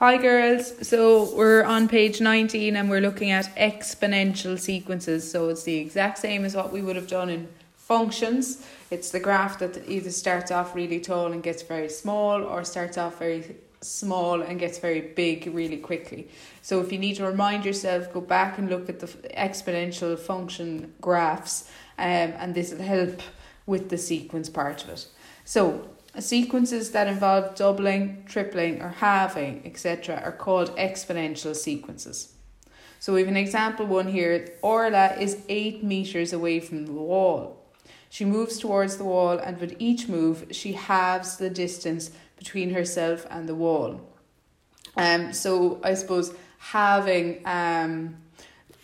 Hi girls, so we're on page 19 and we're looking at exponential sequences. So it's the exact same as what we would have done in functions. It's the graph that either starts off really tall and gets very small or starts off very small and gets very big really quickly. So if you need to remind yourself, go back and look at the exponential function graphs um, and this will help with the sequence part of it. So Sequences that involve doubling, tripling, or halving, etc., are called exponential sequences. So we have an example one here. Orla is 8 meters away from the wall. She moves towards the wall, and with each move, she halves the distance between herself and the wall. Um, so I suppose having um,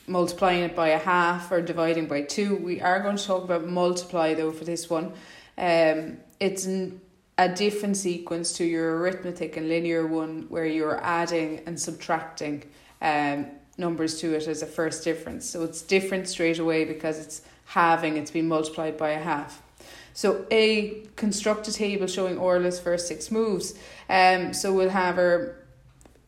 multiplying it by a half or dividing by two. We are going to talk about multiply though for this one. Um, it's a different sequence to your arithmetic and linear one where you're adding and subtracting um, numbers to it as a first difference. So it's different straight away because it's halving, it's been multiplied by a half. So A, construct a table showing Orla's first six moves. Um, so we'll have her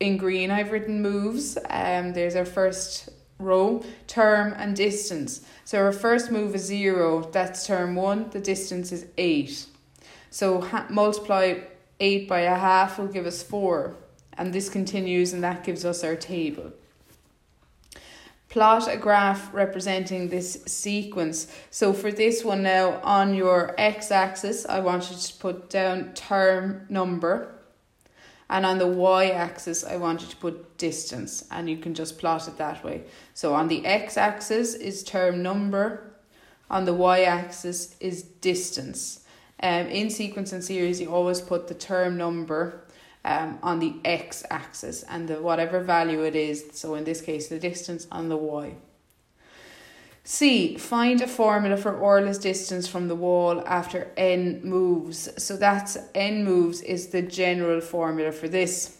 in green, I've written moves. Um, there's our first row, term and distance. So our first move is zero, that's term one, the distance is eight. So ha- multiply 8 by a half will give us 4. And this continues and that gives us our table. Plot a graph representing this sequence. So for this one now, on your x-axis, I want you to put down term number. And on the y-axis, I want you to put distance. And you can just plot it that way. So on the x-axis is term number. On the y-axis is distance. Um, in sequence and series, you always put the term number um, on the x axis and the whatever value it is. So in this case, the distance on the y. C. Find a formula for Orla's distance from the wall after n moves. So that's n moves is the general formula for this.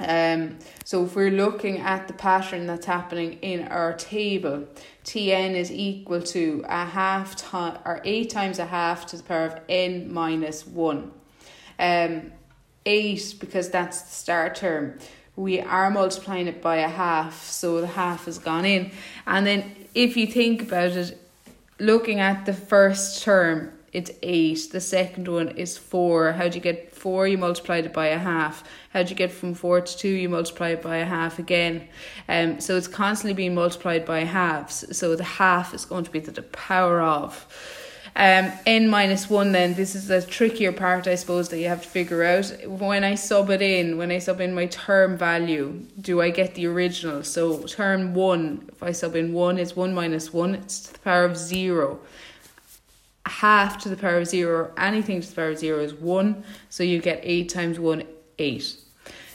Um, so if we're looking at the pattern that's happening in our table, Tn is equal to a half time or 8 times a half to the power of n minus 1. Um, 8 because that's the start term. We are multiplying it by a half, so the half has gone in. And then if you think about it, looking at the first term, it's 8. The second one is 4. How do you get 4? You multiply it by a half. How do you get from 4 to 2? You multiply it by a half again. Um, so it's constantly being multiplied by halves. So the half is going to be to the power of. Um, n minus 1 then, this is the trickier part I suppose that you have to figure out. When I sub it in, when I sub in my term value, do I get the original? So term 1, if I sub in 1 is 1 minus 1, it's to the power of 0 half to the power of zero, anything to the power of zero is one. So you get eight times one, eight.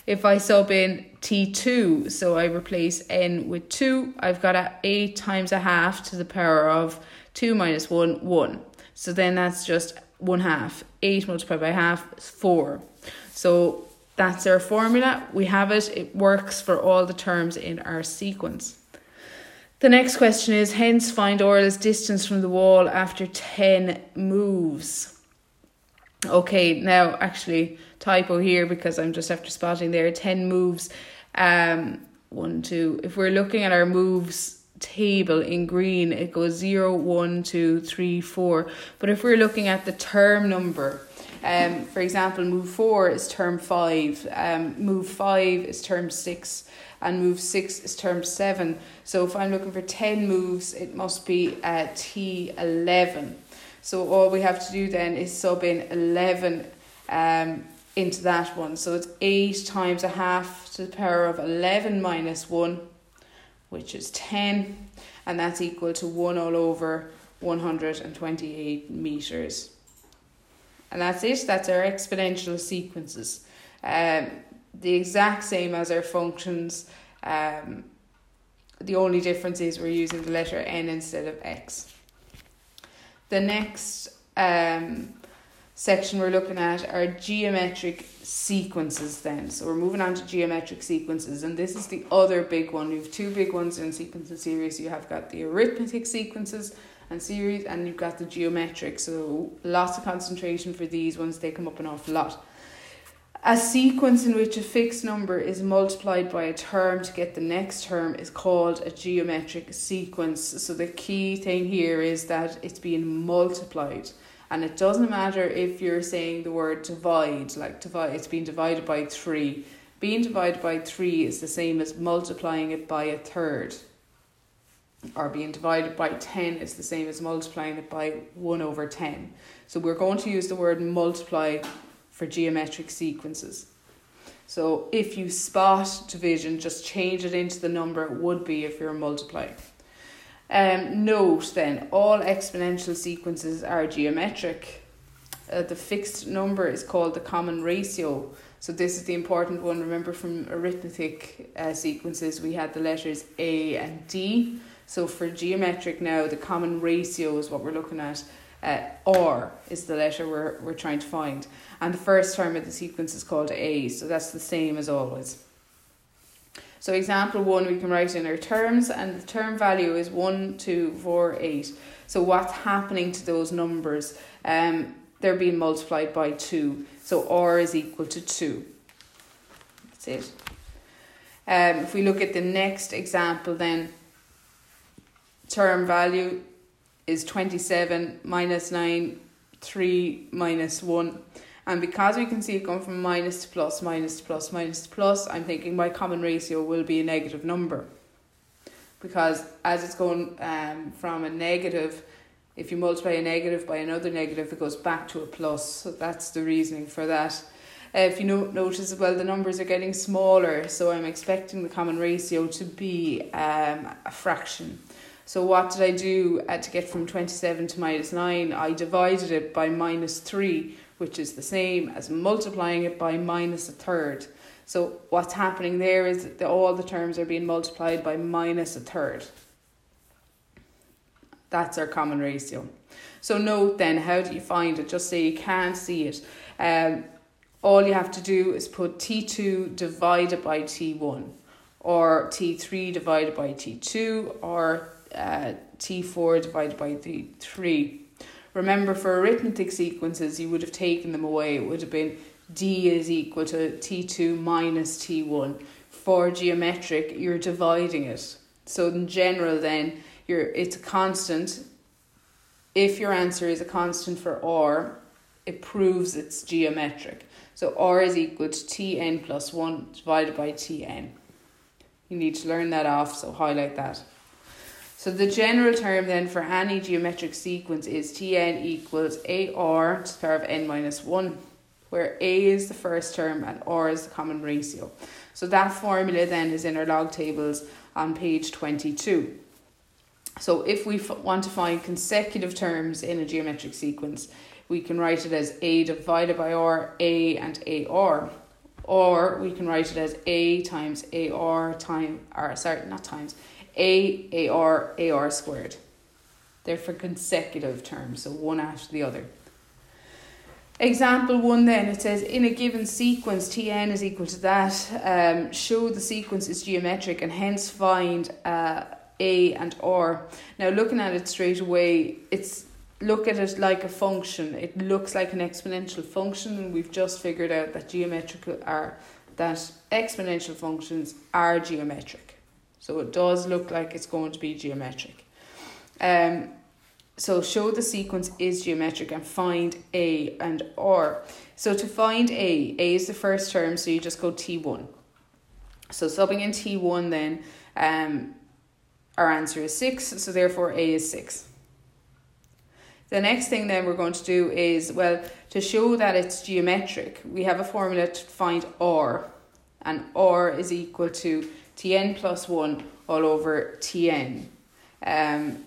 If I sub in T2, so I replace n with 2, I've got a 8 times a half to the power of 2 minus 1, 1. So then that's just 1 half. 8 multiplied by half is 4. So that's our formula. We have it. It works for all the terms in our sequence. The next question is hence find Orla's distance from the wall after 10 moves. Okay, now actually typo here because I'm just after spotting there 10 moves. Um, one, two. If we're looking at our moves table in green, it goes zero, one, two, three, four. But if we're looking at the term number, um, for example, move four is term five, um, move five is term six and move six is term seven. So if I'm looking for 10 moves, it must be uh, T11. So all we have to do then is sub in 11 um, into that one. So it's 8 times a half to the power of 11 minus 1, which is 10. And that's equal to 1 all over 128 meters. And that's it. That's our exponential sequences. Um, the exact same as our functions. Um, the only difference is we're using the letter n instead of x. The next um, section we're looking at are geometric sequences then. So we're moving on to geometric sequences and this is the other big one. You have two big ones in sequence and series. You have got the arithmetic sequences and series and you've got the geometric. So lots of concentration for these ones. They come up an awful lot. A sequence in which a fixed number is multiplied by a term to get the next term is called a geometric sequence. So the key thing here is that it's being multiplied. And it doesn't matter if you're saying the word divide, like divide, it's being divided by three. Being divided by three is the same as multiplying it by a third. Or being divided by 10 is the same as multiplying it by 1 over 10. So we're going to use the word multiply for geometric sequences. So if you spot division, just change it into the number it would be if you're multiplying. Um, note then, all exponential sequences are geometric. Uh, the fixed number is called the common ratio. So this is the important one. Remember from arithmetic uh, sequences, we had the letters A and D. So for geometric now, the common ratio is what we're looking at. Uh, R is the letter we're, we're trying to find. And the first term of the sequence is called A, so that's the same as always. So example one, we can write in our terms, and the term value is 1, 2, 4, 8. So what's happening to those numbers? Um, they're being multiplied by 2. So R is equal to 2. That's it. Um, if we look at the next example then, term value is 27 minus 9, 3 minus 1. And because we can see it going from minus to plus, minus to plus, minus to plus, I'm thinking my common ratio will be a negative number. Because as it's going um, from a negative, if you multiply a negative by another negative, it goes back to a plus. So that's the reasoning for that. Uh, if you no- notice well, the numbers are getting smaller, so I'm expecting the common ratio to be um, a fraction. So what did I do uh, to get from 27 to minus 9? I divided it by minus 3, which is the same as multiplying it by minus a third. So what's happening there is that all the terms are being multiplied by minus a third. That's our common ratio. So note then, how do you find it? Just say you can't see it. Um, all you have to do is put T2 divided by T1 or T3 divided by T2 or uh, T4 divided by the 3. Remember, for arithmetic sequences, you would have taken them away. It would have been D is equal to T2 minus T1. For geometric, you're dividing it. So in general, then, you're, it's a constant. If your answer is a constant for R, it proves it's geometric. So R is equal to Tn plus 1 divided by Tn. You need to learn that off, so highlight that. So the general term then for any geometric sequence is Tn equals AR to the power of n minus 1, where A is the first term and R is the common ratio. So that formula then is in our log tables on page 22. So if we f- want to find consecutive terms in a geometric sequence, we can write it as A divided by R, A and AR. Or we can write it as A times AR time, or sorry, not times, a, AR, AR squared. They're for consecutive terms, so one after the other. Example one then, it says in a given sequence, Tn is equal to that. Um, show the sequence is geometric and hence find uh, A and R. Now, looking at it straight away, it's look at it like a function. It looks like an exponential function, and we've just figured out that geometrical are that exponential functions are geometric. So it does look like it's going to be geometric. Um, so show the sequence is geometric and find A and R. So to find A, A is the first term, so you just go T1. So subbing in T1 then, um, our answer is 6, so therefore A is 6. The next thing then we're going to do is, well, to show that it's geometric, we have a formula to find R. And R is equal to Tn plus 1 all over Tn. Um,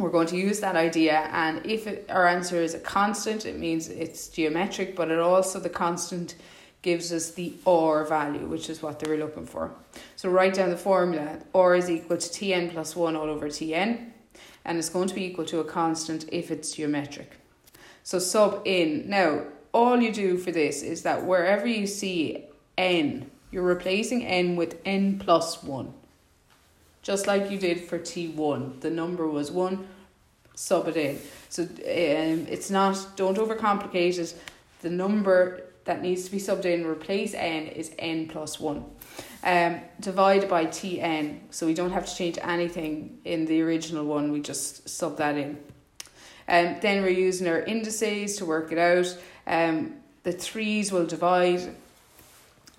we're going to use that idea and if it, our answer is a constant it means it's geometric but it also the constant gives us the R value which is what they were looking for. So write down the formula R is equal to Tn plus 1 all over Tn and it's going to be equal to a constant if it's geometric. So sub in. Now all you do for this is that wherever you see n you're replacing n with n plus 1. Just like you did for T1. The number was 1, sub it in. So um, it's not, don't overcomplicate it. The number that needs to be subbed in, replace n, is n plus 1. Um, divided by tn, so we don't have to change anything in the original one, we just sub that in. Um, then we're using our indices to work it out. Um, the threes will divide.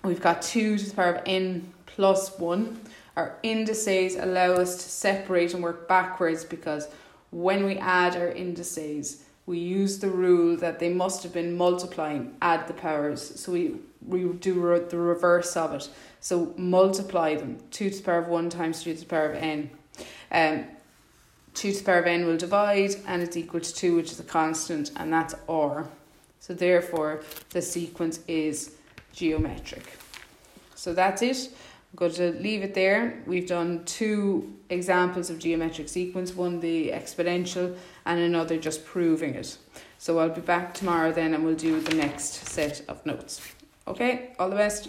We've got 2 to the power of n plus 1. Our indices allow us to separate and work backwards because when we add our indices, we use the rule that they must have been multiplying, add the powers. So we, we do re- the reverse of it. So multiply them. 2 to the power of 1 times 3 to the power of n. Um, 2 to the power of n will divide and it's equal to 2, which is a constant, and that's r. So therefore, the sequence is geometric. So that's it. I'm going to leave it there. We've done two examples of geometric sequence, one the exponential and another just proving it. So I'll be back tomorrow then and we'll do the next set of notes. Okay, all the best.